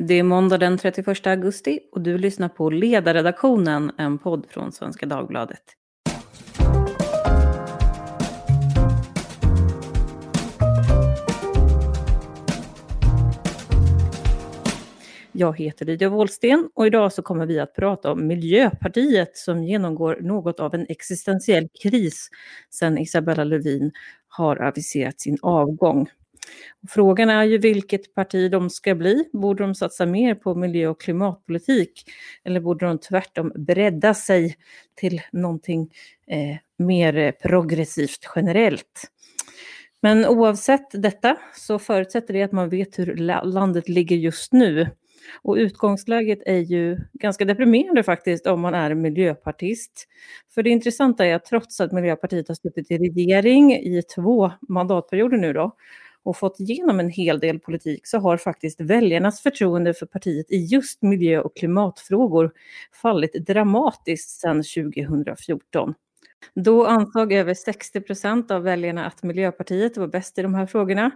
Det är måndag den 31 augusti och du lyssnar på Ledarredaktionen, en podd från Svenska Dagbladet. Jag heter Lydia Wåhlsten och idag så kommer vi att prata om Miljöpartiet som genomgår något av en existentiell kris sedan Isabella Lövin har aviserat sin avgång. Frågan är ju vilket parti de ska bli. Borde de satsa mer på miljö och klimatpolitik? Eller borde de tvärtom bredda sig till någonting eh, mer progressivt generellt? Men oavsett detta så förutsätter det att man vet hur landet ligger just nu. Och utgångsläget är ju ganska deprimerande faktiskt om man är miljöpartist. För det intressanta är att trots att Miljöpartiet har suttit i regering i två mandatperioder nu då, och fått igenom en hel del politik så har faktiskt väljarnas förtroende för partiet i just miljö och klimatfrågor fallit dramatiskt sedan 2014. Då ansåg över 60 procent av väljarna att Miljöpartiet var bäst i de här frågorna.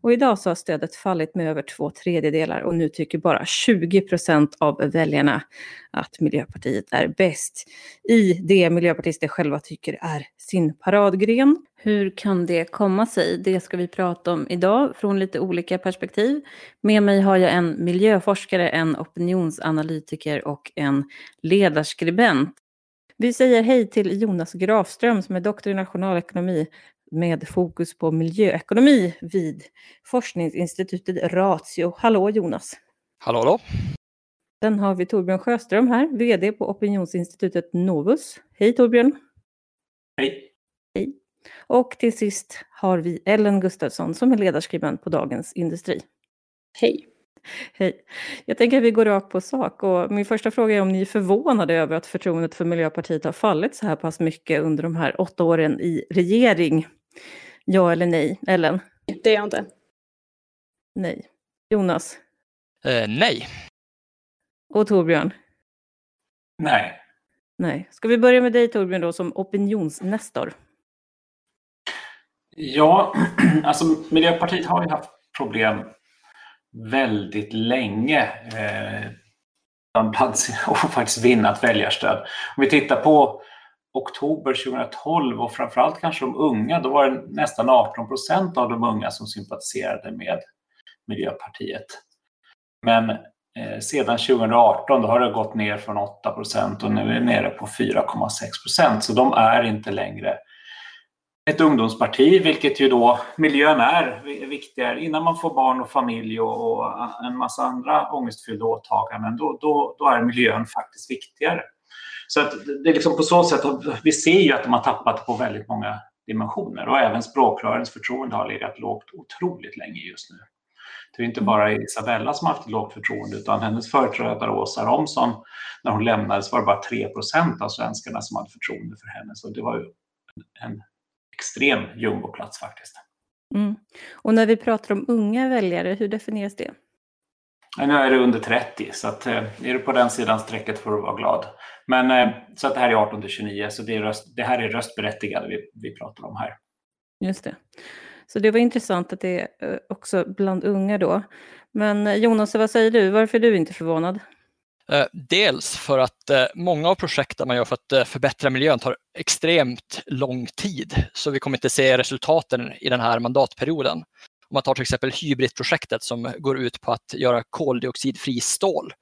Och idag så har stödet fallit med över två tredjedelar och nu tycker bara 20 procent av väljarna att Miljöpartiet är bäst i det miljöpartister själva tycker är sin paradgren. Hur kan det komma sig? Det ska vi prata om idag från lite olika perspektiv. Med mig har jag en miljöforskare, en opinionsanalytiker och en ledarskribent. Vi säger hej till Jonas Grafström som är doktor i nationalekonomi med fokus på miljöekonomi vid forskningsinstitutet Ratio. Hallå Jonas! Hallå, hallå! Sen har vi Torbjörn Sjöström här, VD på opinionsinstitutet Novus. Hej Torbjörn! Hej! Hej! Och till sist har vi Ellen Gustafsson som är ledarskribent på Dagens Industri. Hej! Hej. Jag tänker att vi går rakt på sak. Och min första fråga är om ni är förvånade över att förtroendet för Miljöpartiet har fallit så här pass mycket under de här åtta åren i regering. Ja eller nej? Ellen? Det är jag inte. Nej. Jonas? Eh, nej. Och Torbjörn? Nej. Nej. Ska vi börja med dig Torbjörn då som opinionsnestor? Ja, alltså Miljöpartiet har ju haft problem väldigt länge eh, och faktiskt vinna ett väljarstöd. Om vi tittar på oktober 2012 och framförallt kanske de unga, då var det nästan 18 procent av de unga som sympatiserade med Miljöpartiet. Men eh, sedan 2018 då har det gått ner från 8 procent och nu är det nere på 4,6 procent. Så de är inte längre ett ungdomsparti, vilket ju då miljön är viktigare. Innan man får barn och familj och, en massa andra ångestfyllda åtaganden, då, då, då, är miljön faktiskt viktigare. Så att det är liksom på så sätt, vi ser ju att de har tappat på väldigt många dimensioner och även språkrörens förtroende har legat lågt otroligt länge just nu. Det är inte bara Isabella som har haft lågt förtroende utan hennes företrädare Åsa Romson, när hon lämnades var det bara 3 procent av svenskarna som hade förtroende för henne. Så det var ju en extrem jumboplats faktiskt. Mm. Och när vi pratar om unga väljare, hur definieras det? Nu är det under 30, så att, eh, är du på den sidan strecket får du vara glad. Men, eh, så att det här är 18 till 29, så det, är röst, det här är röstberättigade vi, vi pratar om här. Just det. Så det var intressant att det är eh, också bland unga då. Men Jonas, vad säger du? Varför är du inte förvånad? Eh, dels för att eh, många av projekten man gör för att eh, förbättra miljön tar extremt lång tid, så vi kommer inte se resultaten i den här mandatperioden. Om man tar till exempel Hybrid-projektet som går ut på att göra koldioxidfri stål,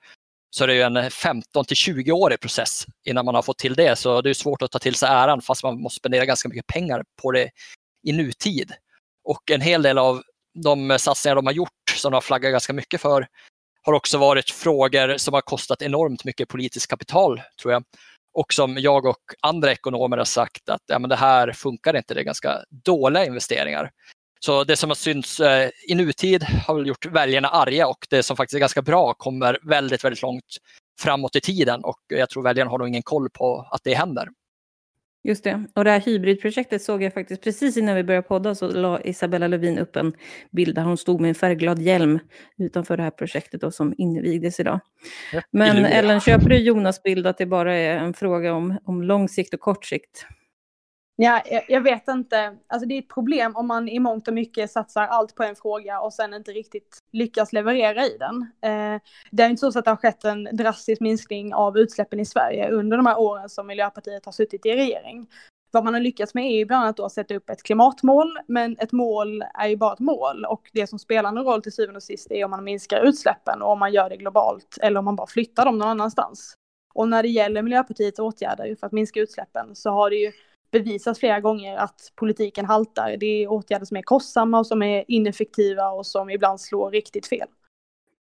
så är det ju en 15 till 20-årig process innan man har fått till det, så det är svårt att ta till sig äran fast man måste spendera ganska mycket pengar på det i nutid. Och en hel del av de satsningar de har gjort, som de har flaggat ganska mycket för, har också varit frågor som har kostat enormt mycket politiskt kapital, tror jag. Och som jag och andra ekonomer har sagt att ja, men det här funkar inte, det är ganska dåliga investeringar. Så det som har synts eh, i nutid har väl gjort väljarna arga och det som faktiskt är ganska bra kommer väldigt, väldigt långt framåt i tiden och jag tror väljarna har nog ingen koll på att det händer. Just det. Och det här hybridprojektet såg jag faktiskt precis innan vi började podda så la Isabella Lövin upp en bild där hon stod med en färgglad hjälm utanför det här projektet då, som invigdes idag. Men Ellen, köper du Jonas bild att det bara är en fråga om, om lång sikt och kort sikt? Ja, jag, jag vet inte. Alltså det är ett problem om man i mångt och mycket satsar allt på en fråga och sen inte riktigt lyckas leverera i den. Eh, det är inte så att det har skett en drastisk minskning av utsläppen i Sverige under de här åren som Miljöpartiet har suttit i regering. Vad man har lyckats med är ju bland annat att sätta upp ett klimatmål, men ett mål är ju bara ett mål och det som spelar någon roll till syvende och sist är om man minskar utsläppen och om man gör det globalt eller om man bara flyttar dem någon annanstans. Och när det gäller Miljöpartiets åtgärder för att minska utsläppen så har det ju bevisats flera gånger att politiken haltar. Det är åtgärder som är kostsamma och som är ineffektiva och som ibland slår riktigt fel.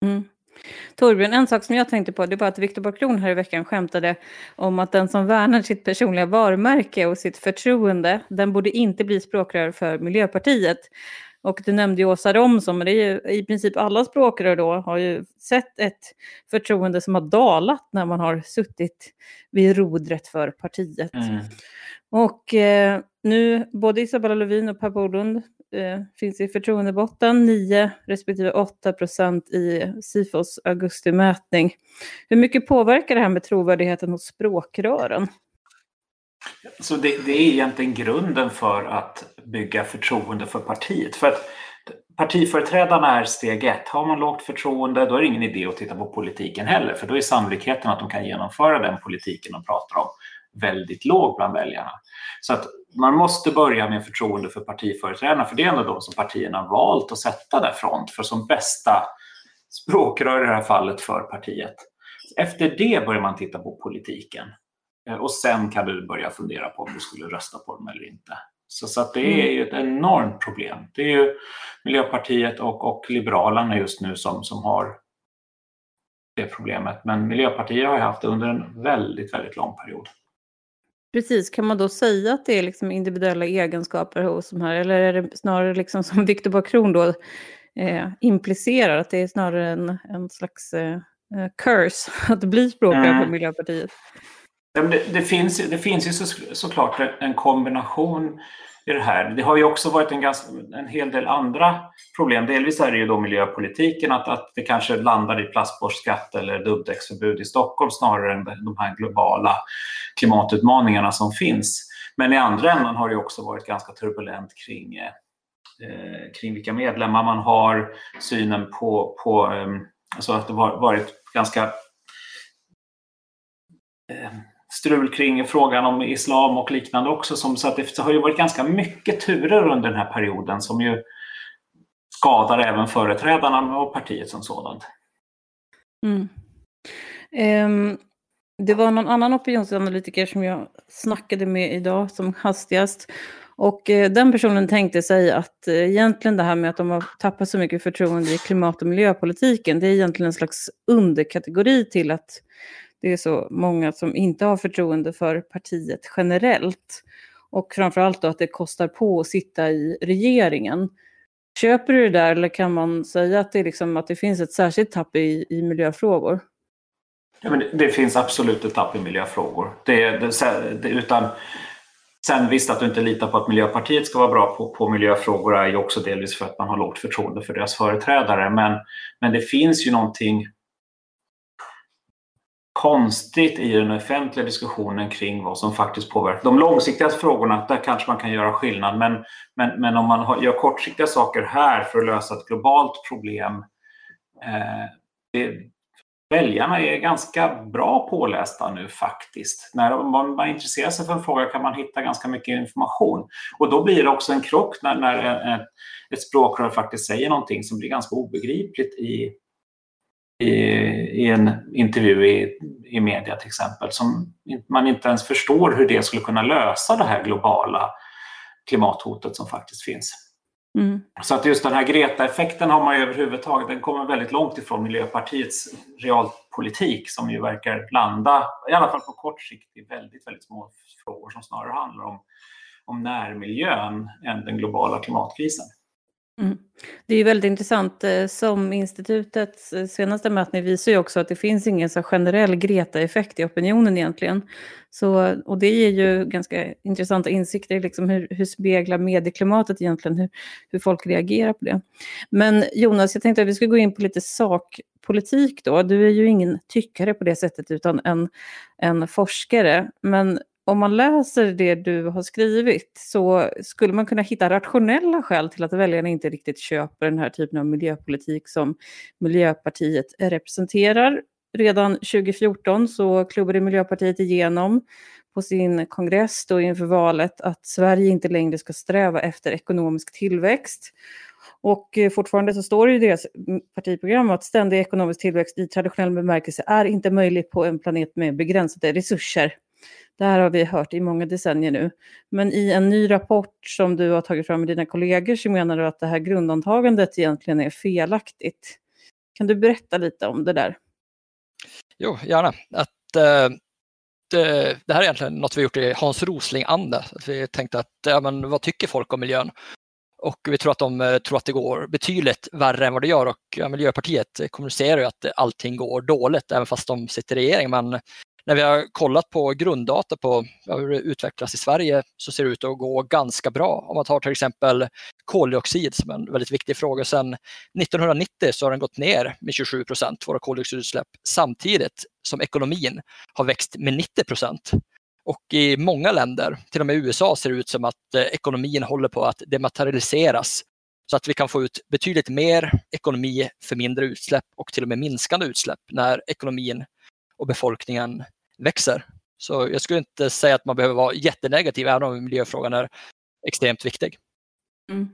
Mm. Torbjörn, en sak som jag tänkte på det var att Viktor Backlund här i veckan skämtade om att den som värnar sitt personliga varumärke och sitt förtroende, den borde inte bli språkrör för Miljöpartiet. Och du nämnde ju Åsa Romson, men det är ju i princip alla språkrör då har ju sett ett förtroende som har dalat när man har suttit vid rodret för partiet. Mm. Och eh, nu, både Isabella Lövin och Per Bolund eh, finns i förtroendebotten, 9 respektive 8 procent i Sifos augustimätning. Hur mycket påverkar det här med trovärdigheten hos språkrören? Så det, det, är egentligen grunden för att bygga förtroende för partiet. För att partiföreträdarna är steg ett. Har man lågt förtroende då är det ingen idé att titta på politiken heller för då är sannolikheten att de kan genomföra den politiken de pratar om väldigt låg bland väljarna. Så att man måste börja med förtroende för partiföreträdarna för det är ändå de som partierna valt att sätta där front för som bästa språkrör i det här fallet för partiet. Efter det börjar man titta på politiken och sen kan du börja fundera på om du skulle rösta på dem eller inte. Så, så att det är mm. ju ett enormt problem. Det är ju Miljöpartiet och, och Liberalerna just nu som, som har det problemet. Men Miljöpartiet har ju haft det under en väldigt, väldigt lång period. Precis, kan man då säga att det är liksom individuella egenskaper hos de här, eller är det snarare liksom som Viktor Bakron då eh, implicerar, att det är snarare en, en slags eh, eh curse att bli språkrör mm. för Miljöpartiet? Det, det, finns, det finns ju så, såklart en kombination i det här. Det har ju också varit en, ganska, en hel del andra problem. Delvis är det ju då miljöpolitiken, att, att det kanske landar i plastborstskatt eller dubbdäcksförbud i Stockholm snarare än de här globala klimatutmaningarna som finns. Men i andra änden har det också varit ganska turbulent kring, eh, kring vilka medlemmar man har, synen på, på eh, alltså att det har varit ganska eh, strul kring frågan om islam och liknande också. Som, så att det har ju varit ganska mycket turer under den här perioden som ju skadar även företrädarna och partiet som sådant. Mm. Um, det var någon annan opinionsanalytiker som jag snackade med idag som hastigast. Och eh, den personen tänkte sig att eh, egentligen det här med att de har tappat så mycket förtroende i klimat och miljöpolitiken, det är egentligen en slags underkategori till att det är så många som inte har förtroende för partiet generellt. Och framförallt då att det kostar på att sitta i regeringen. Köper du det där eller kan man säga att det, liksom, att det finns ett särskilt tapp i, i miljöfrågor? Ja, men det, det finns absolut ett tapp i miljöfrågor. Det, det, det, utan, sen visst att du inte litar på att Miljöpartiet ska vara bra på, på miljöfrågor är ju också delvis för att man har lågt förtroende för deras företrädare. Men, men det finns ju någonting konstigt i den offentliga diskussionen kring vad som faktiskt påverkar. De långsiktiga frågorna, där kanske man kan göra skillnad, men, men, men om man gör kortsiktiga saker här för att lösa ett globalt problem, eh, det, väljarna är ganska bra pålästa nu faktiskt. När man, man intresserar sig för en fråga kan man hitta ganska mycket information. Och då blir det också en krock när, när ett, ett språkrör faktiskt säger någonting som blir ganska obegripligt i, i, en intervju i, i media till exempel, som man inte ens förstår hur det skulle kunna lösa det här globala klimathotet som faktiskt finns. Mm. Så att just den här Greta-effekten har man ju överhuvudtaget, den kommer väldigt långt ifrån Miljöpartiets realpolitik som ju verkar landa, i alla fall på kort sikt, i väldigt, väldigt små frågor som snarare handlar om, om närmiljön än den globala klimatkrisen. Mm. Det är väldigt intressant. Eh, som institutets eh, senaste mätning visar ju också att det finns ingen så generell Greta-effekt i opinionen egentligen. Så, och det ger ju ganska intressanta insikter i liksom hur, hur speglar medieklimatet egentligen, hur, hur folk reagerar på det. Men Jonas, jag tänkte att vi ska gå in på lite sakpolitik då. Du är ju ingen tyckare på det sättet utan en, en forskare. Men om man läser det du har skrivit så skulle man kunna hitta rationella skäl till att väljarna inte riktigt köper den här typen av miljöpolitik som Miljöpartiet representerar. Redan 2014 så klubbade Miljöpartiet igenom på sin kongress då inför valet att Sverige inte längre ska sträva efter ekonomisk tillväxt. Och eh, fortfarande så står det i deras mm, partiprogram att ständig ekonomisk tillväxt i traditionell bemärkelse är inte möjlig på en planet med begränsade resurser. Det här har vi hört i många decennier nu. Men i en ny rapport som du har tagit fram med dina kollegor så menar du att det här grundantagandet egentligen är felaktigt. Kan du berätta lite om det där? Jo, gärna. Att, eh, det, det, här är egentligen något vi gjort i Hans Rosling-anda. Vi tänkte att, ja, men vad tycker folk om miljön? Och vi tror att de eh, tror att det går betydligt värre än vad det gör och ja, Miljöpartiet kommunicerar ju att allting går dåligt även fast de sitter i regering. Men när vi har kollat på grunddata på hur det utvecklas i Sverige så ser det ut att gå ganska bra. Om man tar till exempel koldioxid som en väldigt viktig fråga. Sedan 1990 så har den gått ner med 27 procent, våra koldioxidutsläpp, samtidigt som ekonomin har växt med 90 procent. Och i många länder, till och med USA, ser det ut som att eh, ekonomin håller på att dematerialiseras så att vi kan få ut betydligt mer ekonomi för mindre utsläpp och till och med minskande utsläpp när ekonomin och befolkningen växer. Så jag skulle inte säga att man behöver vara jättenegativ även om miljöfrågan är extremt viktig. Mm.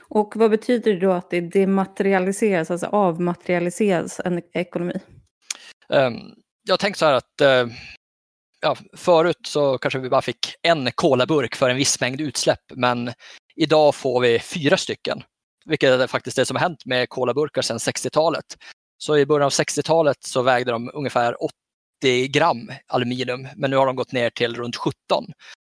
Och vad betyder det då att det dematerialiseras, alltså avmaterialiseras en ekonomi? Um, jag tänker så här att uh, ja, förut så kanske vi bara fick en kolaburk för en viss mängd utsläpp, men idag får vi fyra stycken, vilket är faktiskt det som har hänt med kolaburkar sedan 60-talet. Så i början av 60-talet så vägde de ungefär 80 gram aluminium, men nu har de gått ner till runt 17.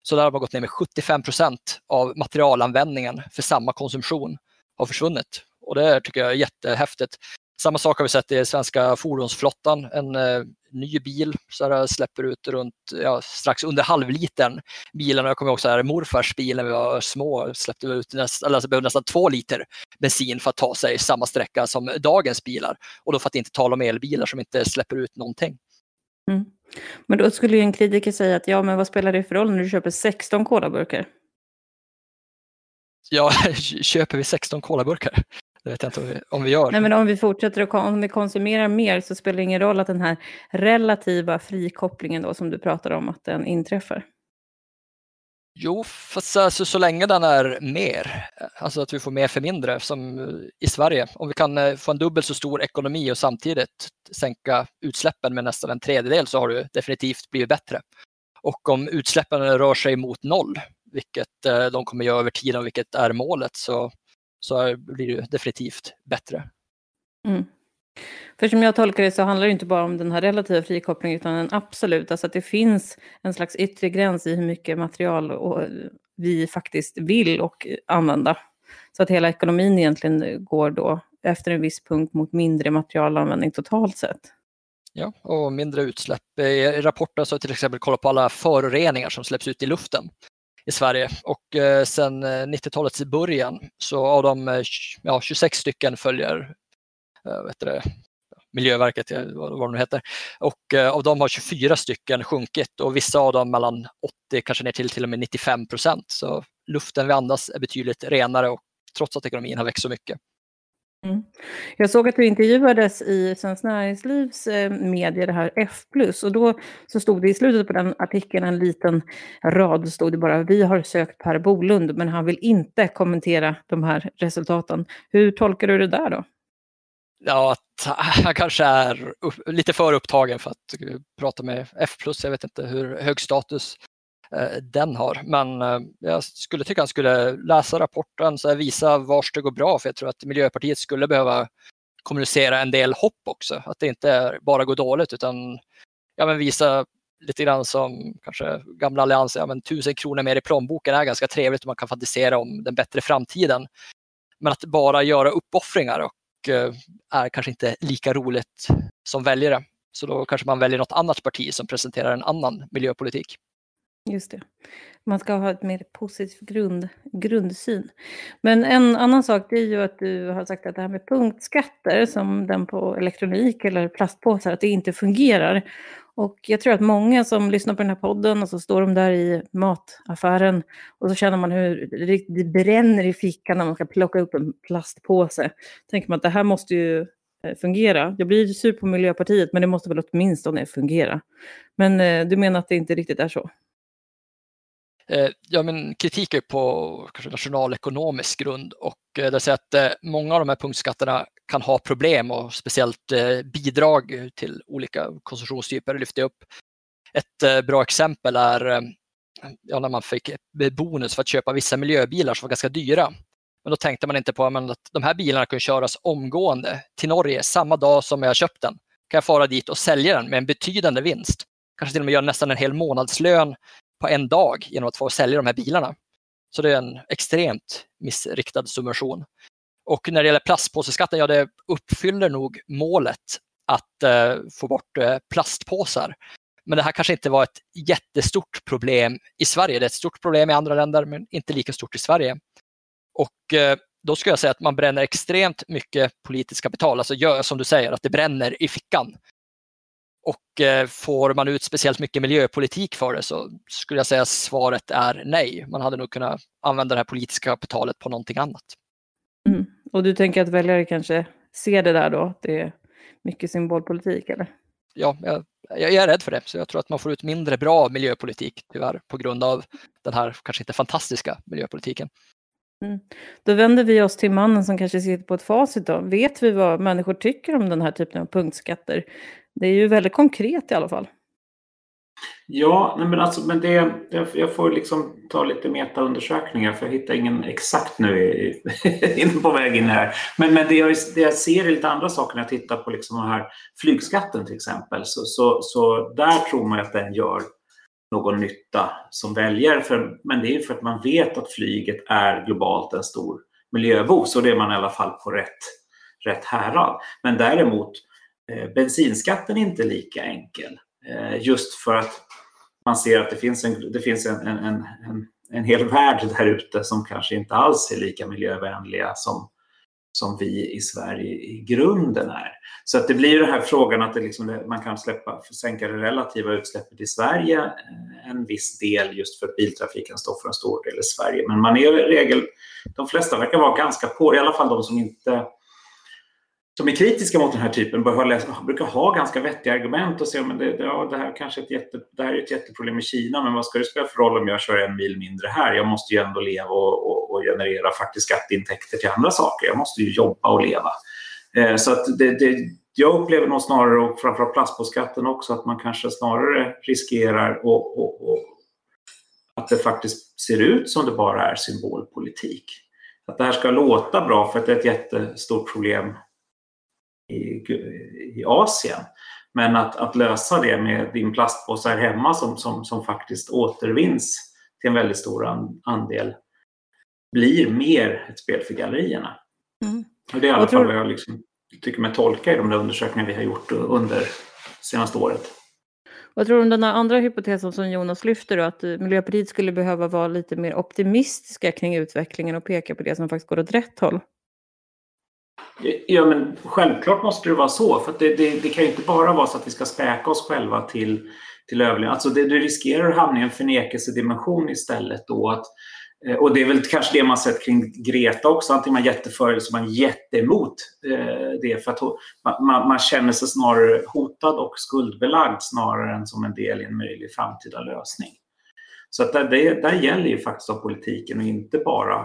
Så där har man gått ner med 75 procent av materialanvändningen för samma konsumtion har försvunnit. Och det tycker jag är jättehäftigt. Samma sak har vi sett i svenska fordonsflottan. En eh, ny bil så släpper ut runt ja, strax under halvlitern Bilen, Jag kommer ihåg så här, morfars bil när vi var små släppte ut näst, alltså behövde nästan två liter bensin för att ta sig samma sträcka som dagens bilar. Och då för att inte tala om elbilar som inte släpper ut någonting. Mm. Men då skulle ju en kritiker säga att ja, men vad spelar det för roll när du köper 16 kolaburkar? Ja, köper vi 16 kolaburkar? Det vet jag inte om vi, om vi gör. Nej, men om vi fortsätter att om vi konsumerar mer så spelar det ingen roll att den här relativa frikopplingen då som du pratar om att den inträffar. Jo, fast alltså, så länge den är mer, eh, alltså att vi får mer för mindre som eh, i Sverige. Om vi kan få en dubbelt så stor ekonomi och samtidigt sänka utsläppen med nästan en tredjedel så har det definitivt blivit bättre. Och om utsläppen rör sig mot noll, vilket de kommer göra över tiden och vilket är målet, så, så blir det definitivt bättre. Mm. För som jag tolkar det så handlar det inte bara om den här relativa frikopplingen utan den absoluta, alltså att det finns en slags yttre gräns i hur mycket material vi faktiskt vill och använda. Så att hela ekonomin egentligen går då efter en viss punkt mot mindre materialanvändning totalt sett. Ja, och mindre utsläpp. Eh, I rapporten så har till exempel kollat på alla föroreningar som släpps ut i luften i Sverige och eh, sedan 90-talets eh, början så av de eh, ja, 26 stycken följer Eh, vet det, Miljöverket, eh, vad det nu heter. Och eh, av dem har 24 stycken sjunkit och vissa av dem mellan 80 kanske ner till till och med 95 procent. Så luften vi andas är betydligt renare och trots att ekonomin har växt så mycket. Mm. Jag såg att du intervjuades i Svenskt Näringslivs media, det här F+, och då så stod det i slutet på den artikeln en liten rad, stod det bara vi har sökt Per Bolund, men han vill inte kommentera de här resultaten. Hur tolkar du det där då? Ja, att han kanske är lite för upptagen för att eh, prata med F+. Jag vet inte hur hög status eh, den har. Men eh, jag skulle tycka han skulle läsa rapporten, så visa vars det går bra. För jag tror att Miljöpartiet skulle behöva kommunicera en del hopp också. Att det inte bara går dåligt utan ja, men visa lite grann som kanske gamla alliansen, ja, men tusen kronor mer i plånboken är ganska trevligt och man kan fantisera om den bättre framtiden. Men att bara göra uppoffringar och Eh, är kanske inte lika roligt som väljare. Så då kanske man väljer något annat parti som presenterar en annan miljöpolitik. Just det. Man ska ha ett mer positiv grund, grundsyn. Men en annan sak är ju att du har sagt att det här med punktskatter som den på elektronik eller plastpåsar, att det inte fungerar. Och jag tror att många som lyssnar på den här podden och så står de där i mataffären och så känner man hur det bränner i fickan när man ska plocka upp en plastpåse. Tänker man att det här måste ju eh, fungera. Jag blir sur på Miljöpartiet, men det måste väl åtminstone fungera. Men eh, du menar att det inte riktigt är så? Eh, ja, men kritik är på kanske nationalekonomisk grund och det säger att många av de här punktskatterna kan ha problem och speciellt eh, bidrag till olika konsumtionstyper lyfter upp. Ett eh, bra exempel är eh, ja, när man fick bonus för att köpa vissa miljöbilar som var ganska dyra. Men då tänkte man inte på att de här bilarna kan köras omgående till Norge samma dag som jag köpt den. Kan jag fara dit och sälja den med en betydande vinst. Kanske till och med göra nästan en hel månadslön på en dag genom att få sälja de här bilarna. Så det är en extremt missriktad subvention. Och när det gäller plastpåseskatten, ja det uppfyller nog målet att eh, få bort eh, plastpåsar. Men det här kanske inte var ett jättestort problem i Sverige. Det är ett stort problem i andra länder, men inte lika stort i Sverige. Och eh, då skulle jag säga att man bränner extremt mycket politiskt kapital. Alltså gör som du säger, att det bränner i fickan. Och eh, får man ut speciellt mycket miljöpolitik för det så skulle jag säga att svaret är nej. Man hade nog kunnat använda det här politiska kapitalet på någonting annat. Mm. Och du tänker att väljare kanske ser det där då? Det är mycket symbolpolitik eller? Ja, jag, jag är rädd för det. Så jag tror att man får ut mindre bra miljöpolitik tyvärr på grund av den här kanske inte fantastiska miljöpolitiken. Mm. Då vänder vi oss till mannen som kanske sitter på ett facit. Då. Vet vi vad människor tycker om den här typen av punktskatter? Det är ju väldigt konkret i alla fall. Ja, men, alltså, men det, jag får liksom ta lite metaundersökningar för jag hittar ingen exakt nu inne på väg in här. Men, men det, jag, det jag ser är lite andra saker när jag tittar på liksom den här flygskatten till exempel. Så, så, så där tror man att den gör någon nytta som väljare. För, men det är för att man vet att flyget är globalt en stor miljöbov. Så det är man i alla fall på rätt, rätt härad. Men däremot Eh, bensinskatten är inte lika enkel. Eh, just för att man ser att det finns en, det finns en, en, en, en hel värld där ute som kanske inte alls är lika miljövänliga som, som vi i Sverige i grunden är. Så att det blir den här frågan att det liksom, man kan släppa, sänka det relativa utsläppet i Sverige eh, en viss del just för att biltrafiken står för en stor del i Sverige. Men man är i regel, de flesta verkar vara ganska på, i alla fall de som inte som är kritiska mot den här typen ah, brukar ha ganska vettiga argument och säga att det, ja, det, här kanske är ett jätte, det här är ett jätteproblem i Kina, men vad ska det spela för roll om jag kör en mil mindre här? Jag måste ju ändå leva och, och, och generera faktiskt skatteintäkter till andra saker. Jag måste ju jobba och leva. Eh, så att det, det, jag upplever nog snarare, och framförallt plastpåskatten också, att man kanske snarare riskerar och, och, och, att det faktiskt ser ut som det bara är symbolpolitik. Att det här ska låta bra för att det är ett jättestort problem i, i Asien. Men att, att lösa det med din plastpåse här hemma som, som, som faktiskt återvinns till en väldigt stor andel blir mer ett spel för gallerierna. Mm. Och det är i alla fall vad jag liksom tycker mig tolka i de där undersökningar vi har gjort under senaste året. Vad tror du om den andra hypotesen som Jonas lyfter då, att Miljöpartiet skulle behöva vara lite mer optimistiska kring utvecklingen och peka på det som faktiskt går åt rätt håll? Ja, men självklart måste det vara så. För det, det, det, kan ju inte bara vara så att vi ska späka oss själva till, till överlevnad. Alltså det, riskerar att hamna i en förnekelsedimension istället. Då att, eh, och det är väl kanske det man sett kring Greta också. Antingen man är jätteför eller så är man jätteemot eh, det. För att man, man, känner sig snarare hotad och skuldbelagd snarare än som en del i en möjlig framtida lösning. Så att där, det, där gäller ju faktiskt av politiken och inte bara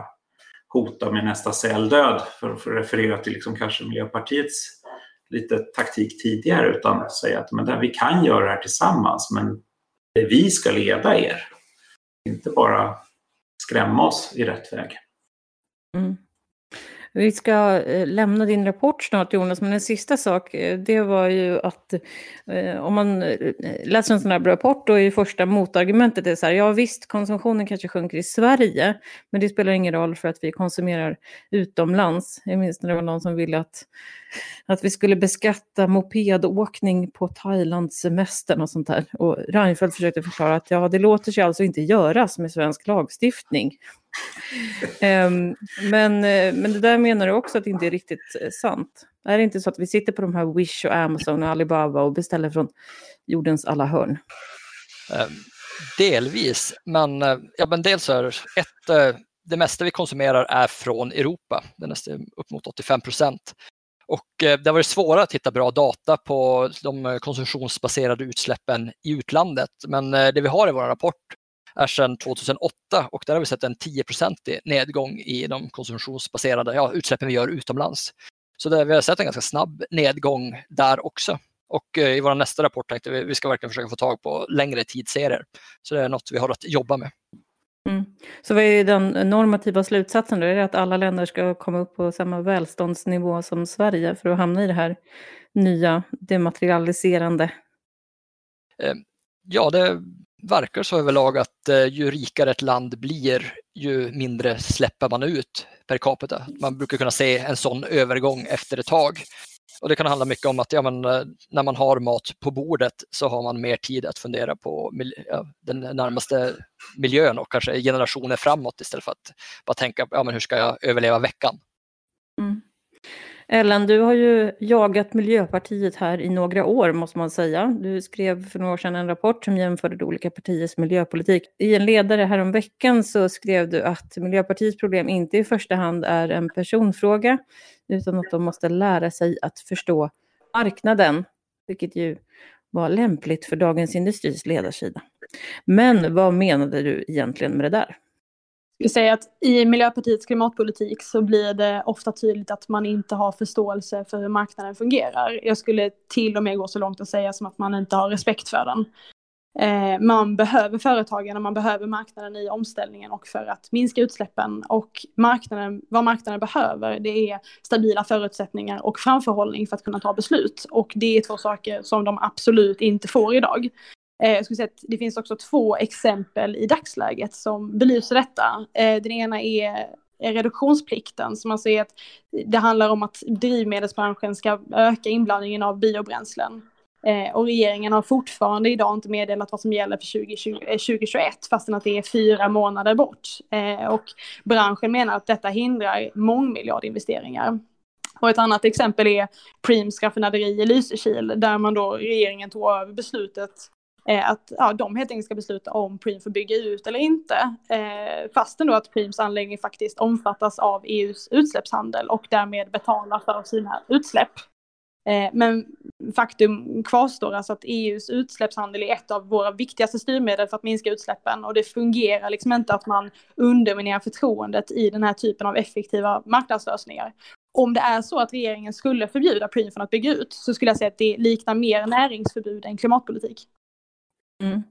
hota med nästa celldöd för, för att referera till liksom kanske Miljöpartiets lite taktik tidigare utan säga att men där vi kan göra det här tillsammans men det vi ska leda er. Inte bara skrämma oss i rätt väg. Mm. Vi ska eh, lämna din rapport snart Jonas, men en sista sak, eh, det var ju att eh, om man läser en sån här rapport då är ju första motargumentet är så här, ja visst konsumtionen kanske sjunker i Sverige, men det spelar ingen roll för att vi konsumerar utomlands. Jag minns när det var någon som ville att, att vi skulle beskatta mopedåkning på Thailandssemestern och sånt där. Och Reinfeldt försökte förklara att ja, det låter sig alltså inte göras med svensk lagstiftning Ehm, men, eh, men det där menar du också att det inte är riktigt eh, sant? Är det inte så att vi sitter på de här Wish och Amazon och Alibaba och beställer från jordens alla hörn? Ehm, delvis, men, eh, ja, men dels är ett, det mesta vi konsumerar är från Europa, det är nästan upp mot 85 procent. Och det har varit svårare att hitta bra data på de konsumtionsbaserade utsläppen i utlandet. Men det vi har i vår rapport är sedan 2008 och där har vi sett en 10-procentig nedgång i de konsumtionsbaserade ja, utsläppen vi gör utomlands. Så där, vi har sett en ganska snabb nedgång där också. Och eh, i vår nästa rapport tänkte vi vi ska verkligen försöka få tag på längre tidsserier. Så det är något vi har att jobba med. Mm. Så vad är den normativa slutsatsen då? Är det att alla länder ska komma upp på samma välståndsnivå som Sverige för att hamna i det här nya dematerialiserande? Eh, ja, det verkar så överlag att eh, ju rikare ett land blir, ju mindre släpper man ut per capita. Man brukar kunna se en sån övergång efter ett tag. Och Det kan handla mycket om att ja, men, eh, när man har mat på bordet så har man mer tid att fundera på ja, den närmaste miljön och kanske generationer framåt istället för att bara tänka ja, men hur ska jag överleva veckan. Mm. Ellen, du har ju jagat Miljöpartiet här i några år måste man säga. Du skrev för några år sedan en rapport som jämförde olika partiers miljöpolitik. I en ledare häromveckan så skrev du att Miljöpartiets problem inte i första hand är en personfråga utan att de måste lära sig att förstå marknaden, vilket ju var lämpligt för Dagens Industris ledarsida. Men vad menade du egentligen med det där? Skulle säga att i Miljöpartiets klimatpolitik så blir det ofta tydligt att man inte har förståelse för hur marknaden fungerar. Jag skulle till och med gå så långt att säga som att man inte har respekt för den. Eh, man behöver företagen och man behöver marknaden i omställningen och för att minska utsläppen. Och marknaden, vad marknaden behöver det är stabila förutsättningar och framförhållning för att kunna ta beslut. Och det är två saker som de absolut inte får idag. Eh, jag skulle säga att det finns också två exempel i dagsläget som belyser detta. Eh, den ena är reduktionsplikten som alltså är att det handlar om att drivmedelsbranschen ska öka inblandningen av biobränslen. Eh, och regeringen har fortfarande idag inte meddelat vad som gäller för 2020, 2021 eh, fastän att det är fyra månader bort. Eh, och branschen menar att detta hindrar mångmiljardinvesteringar. Och ett annat exempel är Preems raffinaderi i Lysekil där man då regeringen tog över beslutet Eh, att ja, de helt enkelt ska besluta om Preem får bygga ut eller inte. Eh, fastän då att Preems anläggning faktiskt omfattas av EUs utsläppshandel och därmed betalar för sina utsläpp. Eh, men faktum kvarstår alltså att EUs utsläppshandel är ett av våra viktigaste styrmedel för att minska utsläppen och det fungerar liksom inte att man underminerar förtroendet i den här typen av effektiva marknadslösningar. Om det är så att regeringen skulle förbjuda Preem från att bygga ut så skulle jag säga att det liknar mer näringsförbud än klimatpolitik. Mm.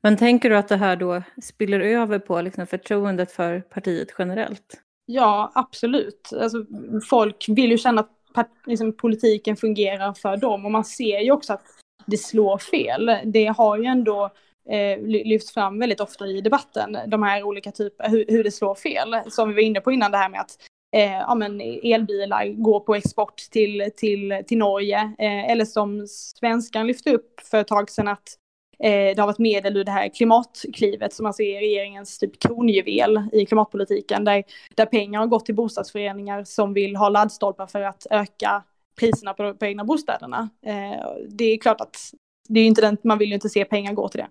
Men tänker du att det här då spiller över på liksom förtroendet för partiet generellt? Ja, absolut. Alltså, folk vill ju känna att liksom, politiken fungerar för dem och man ser ju också att det slår fel. Det har ju ändå eh, lyfts fram väldigt ofta i debatten, de här olika typerna, hur, hur, det slår fel. Som vi var inne på innan, det här med att eh, ja, men elbilar går på export till, till, till Norge. Eh, eller som svenskan lyfte upp för ett tag sedan att Eh, det har varit medel ur det här klimatklivet som alltså är regeringens typ kronjuvel i klimatpolitiken där, där pengar har gått till bostadsföreningar som vill ha laddstolpar för att öka priserna på, på egna bostäderna. Eh, det är klart att det är inte den, man vill ju inte se pengar gå till det.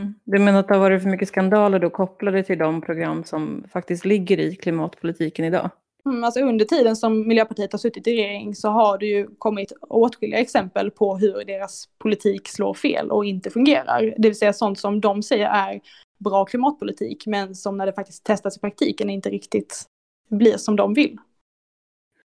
Mm. Du menar att det har varit för mycket skandaler då kopplade till de program som faktiskt ligger i klimatpolitiken idag? Mm, alltså under tiden som Miljöpartiet har suttit i regering så har det ju kommit åtskilliga exempel på hur deras politik slår fel och inte fungerar. Det vill säga sånt som de säger är bra klimatpolitik men som när det faktiskt testas i praktiken inte riktigt blir som de vill.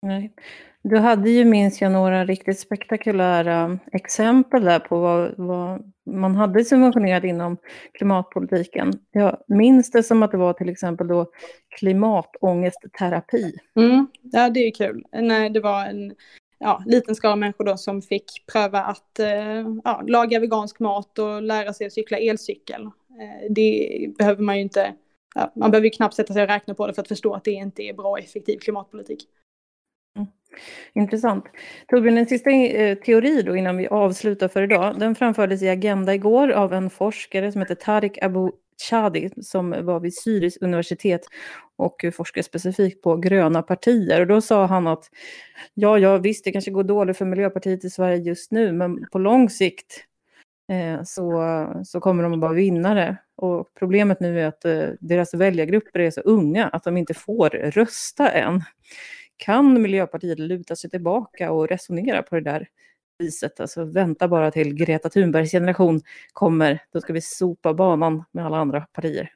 Nej. Du hade ju, minns jag, några riktigt spektakulära exempel där på vad, vad, man hade subventionerat inom klimatpolitiken. Jag minns det som att det var till exempel då klimatångestterapi. Mm, ja, det är kul. Nej, det var en ja, liten skara människor då som fick pröva att eh, ja, laga vegansk mat och lära sig att cykla elcykel. Eh, det behöver man ju inte, ja, man behöver ju knappt sätta sig och räkna på det för att förstå att det inte är bra och effektiv klimatpolitik. Intressant. Torbjörn, en sista eh, teori då innan vi avslutar för idag. Den framfördes i Agenda igår av en forskare som heter Tarik Abu Chadi som var vid Syris universitet och forskar specifikt på gröna partier. Och då sa han att ja, ja visst, det kanske går dåligt för Miljöpartiet i Sverige just nu, men på lång sikt eh, så, så kommer de att vara vinnare. Och problemet nu är att eh, deras väljargrupper är så unga att de inte får rösta än. Kan Miljöpartiet luta sig tillbaka och resonera på det där viset? Alltså vänta bara till Greta Thunbergs generation kommer, då ska vi sopa banan med alla andra partier.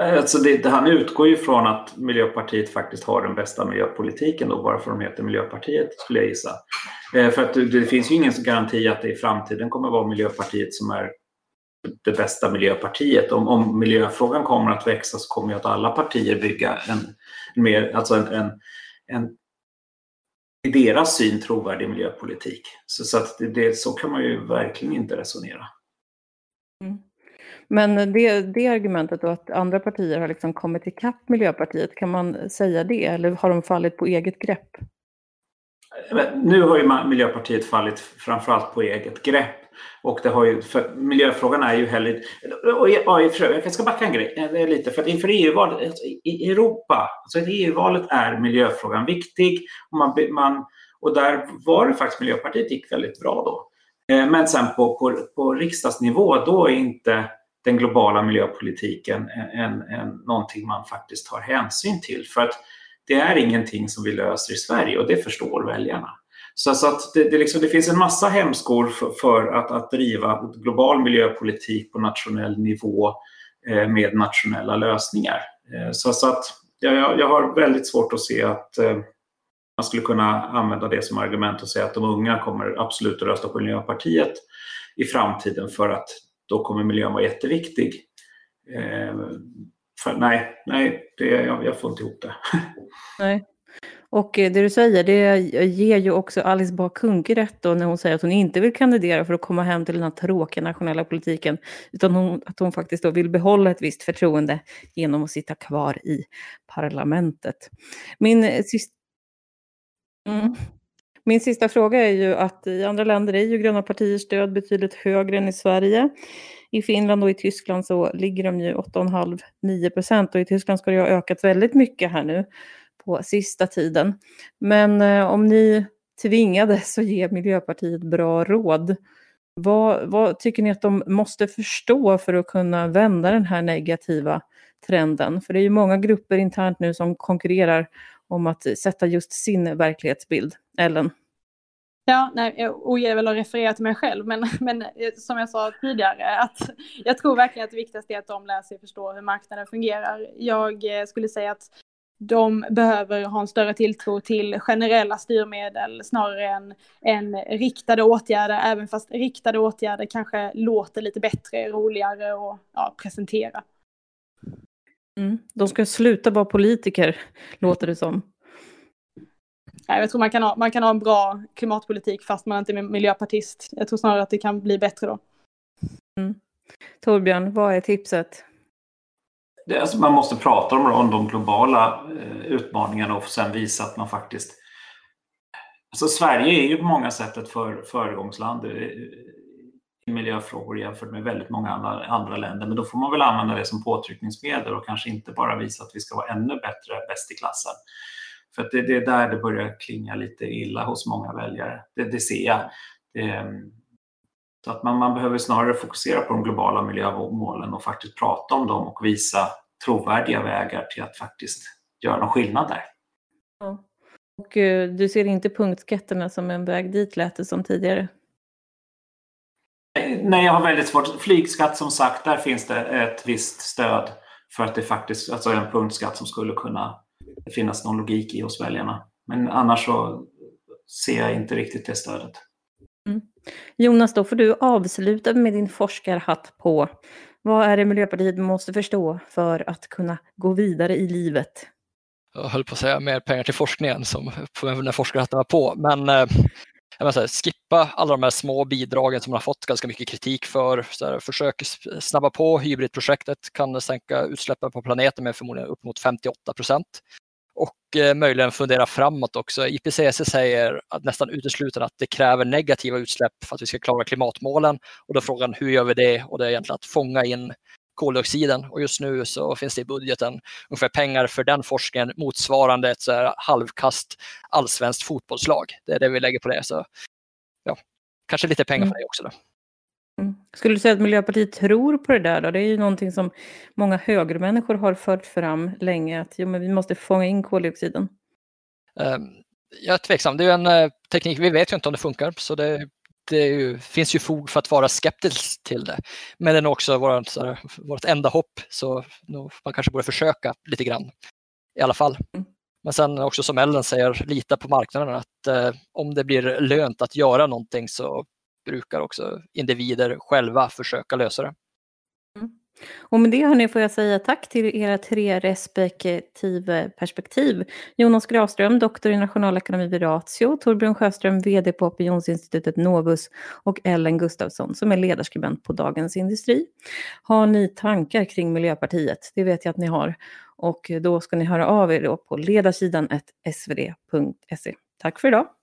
Alltså det, det, han utgår ju från att Miljöpartiet faktiskt har den bästa miljöpolitiken då, bara för att de heter Miljöpartiet, skulle jag gissa. Eh, för att det, det, finns ju ingen garanti att det i framtiden kommer vara Miljöpartiet som är det bästa miljöpartiet. Om, om miljöfrågan kommer att växa så kommer ju att alla partier bygga en, en mer, alltså en, en, en i deras syn trovärdig miljöpolitik. Så, så, att det, så kan man ju verkligen inte resonera. Mm. Men det, det argumentet då att andra partier har liksom kommit ikapp Miljöpartiet, kan man säga det eller har de fallit på eget grepp? Nu har ju Miljöpartiet fallit framförallt på eget grepp. Och det har ju, för miljöfrågan är ju heller... Och jag ska backa en grej eh, lite. För att inför EU-valet alltså i Europa, alltså EU-valet är miljöfrågan viktig. Och, man, man, och där var det faktiskt Miljöpartiet gick väldigt bra då. Eh, men sen på, på, på riksdagsnivå, då är inte den globala miljöpolitiken en, en, en, någonting man faktiskt tar hänsyn till. För att det är ingenting som vi löser i Sverige och det förstår väljarna. Så, så att det, det, liksom, det, finns en massa hämskor för, för att, att driva global miljöpolitik på nationell nivå eh, med nationella lösningar. Eh, så, så, att jag, jag har väldigt svårt att se att eh, man skulle kunna använda det som argument och säga att de unga kommer absolut att rösta på Miljöpartiet i framtiden för att då kommer miljön vara jätteviktig. Eh, för, nej, nej det, jag, jag får inte ihop det. Nej. Och eh, det du säger, det ger ju också Alice Bah Kuhnke rätt då när hon säger att hon inte vill kandidera för att komma hem till den här tråkiga nationella politiken, utan hon, att hon faktiskt då vill behålla ett visst förtroende genom att sitta kvar i parlamentet. Min eh, sista... Mm. Min sista fråga är ju att i andra länder är ju gröna partiers stöd betydligt högre än i Sverige. I Finland och i Tyskland så ligger de ju 8,5-9 procent och i Tyskland ska det ha ökat väldigt mycket här nu på sista tiden. Men eh, om ni tvingades att ge Miljöpartiet bra råd, vad, vad, tycker ni att de måste förstå för att kunna vända den här negativa trenden? För det är ju många grupper internt nu som konkurrerar om att sätta just sin verklighetsbild. Ellen? Ja, nej, jag ogillar väl att referera till mig själv, men, men eh, som jag sa tidigare, att jag tror verkligen att det viktigaste är att de lär sig förstå hur marknaden fungerar. Jag eh, skulle säga att de behöver ha en större tilltro till generella styrmedel snarare än, än riktade åtgärder, även fast riktade åtgärder kanske låter lite bättre, roligare att ja, presentera. Mm. De ska sluta vara politiker, låter det som. Jag tror man kan, ha, man kan ha en bra klimatpolitik fast man inte är miljöpartist. Jag tror snarare att det kan bli bättre då. Mm. Torbjörn, vad är tipset? Det, alltså man måste prata om, om de globala eh, utmaningarna och sen visa att man faktiskt... Alltså Sverige är ju på många sätt ett för, föregångsland i, i miljöfrågor jämfört med väldigt många andra, andra länder. Men då får man väl använda det som påtryckningsmedel och kanske inte bara visa att vi ska vara ännu bättre, bäst i klassen. För att det, det är där det börjar klinga lite illa hos många väljare. Det, det ser jag. Det, ehm, så att man, man behöver snarare fokusera på de globala miljömålen och faktiskt prata om dem och visa trovärdiga vägar till att faktiskt göra någon skillnad där. Ja. Och uh, du ser inte punktskatterna som en väg dit lät det som tidigare? Nej, jag har väldigt svårt. Flygskatt som sagt, där finns det ett visst stöd för att det faktiskt, alltså en punktskatt som skulle kunna finnas någon logik i hos väljarna. Men annars så ser jag inte riktigt det stödet. Mm. Jonas, då får du avsluta med din forskarhatt på. Vad är det Miljöpartiet måste förstå för att kunna gå vidare i livet? Jag höll på att säga mer pengar till forskningen som när forskarhatten var på, men eh, säga, skippa alla de här små bidragen som man har fått ganska mycket kritik för. Så här, försök snabba på hybridprojektet, kan sänka utsläppen på planeten med förmodligen upp mot 58 procent och eh, möjligen fundera framåt också. IPCC säger att nästan uteslutande att det kräver negativa utsläpp för att vi ska klara klimatmålen. Och då är frågan hur gör vi det? Och det är egentligen att fånga in koldioxiden och just nu så finns det i budgeten ungefär pengar för den forskningen motsvarande ett så halvkast allsvenskt fotbollslag. Det är det vi lägger på det. Så ja, kanske lite pengar för mm. det också. Då. Mm. Skulle du säga att Miljöpartiet tror på det där då? Det är ju någonting som många högermänniskor har fört fram länge, att jo, men vi måste fånga in koldioxiden. Um, jag är tveksam. Det är en uh, teknik, vi vet ju inte om det funkar, så det, det ju, finns ju fog för att vara skeptisk till det. Men det är också vårt, så vårt enda hopp, så man kanske borde försöka lite grann i alla fall. Mm. Men sen också som Ellen säger, lita på marknaden. Att eh, om det blir lönt att göra någonting så brukar också individer själva försöka lösa det. Mm. Och med det hörni får jag säga tack till era tre respektive perspektiv. Jonas Gravström, doktor i nationalekonomi vid Ratio, Torbjörn Sjöström, VD på opinionsinstitutet Novus och Ellen Gustafsson som är ledarskribent på Dagens Industri. Har ni tankar kring Miljöpartiet? Det vet jag att ni har. Och då ska ni höra av er på ledarsidan svd.se. Tack för idag!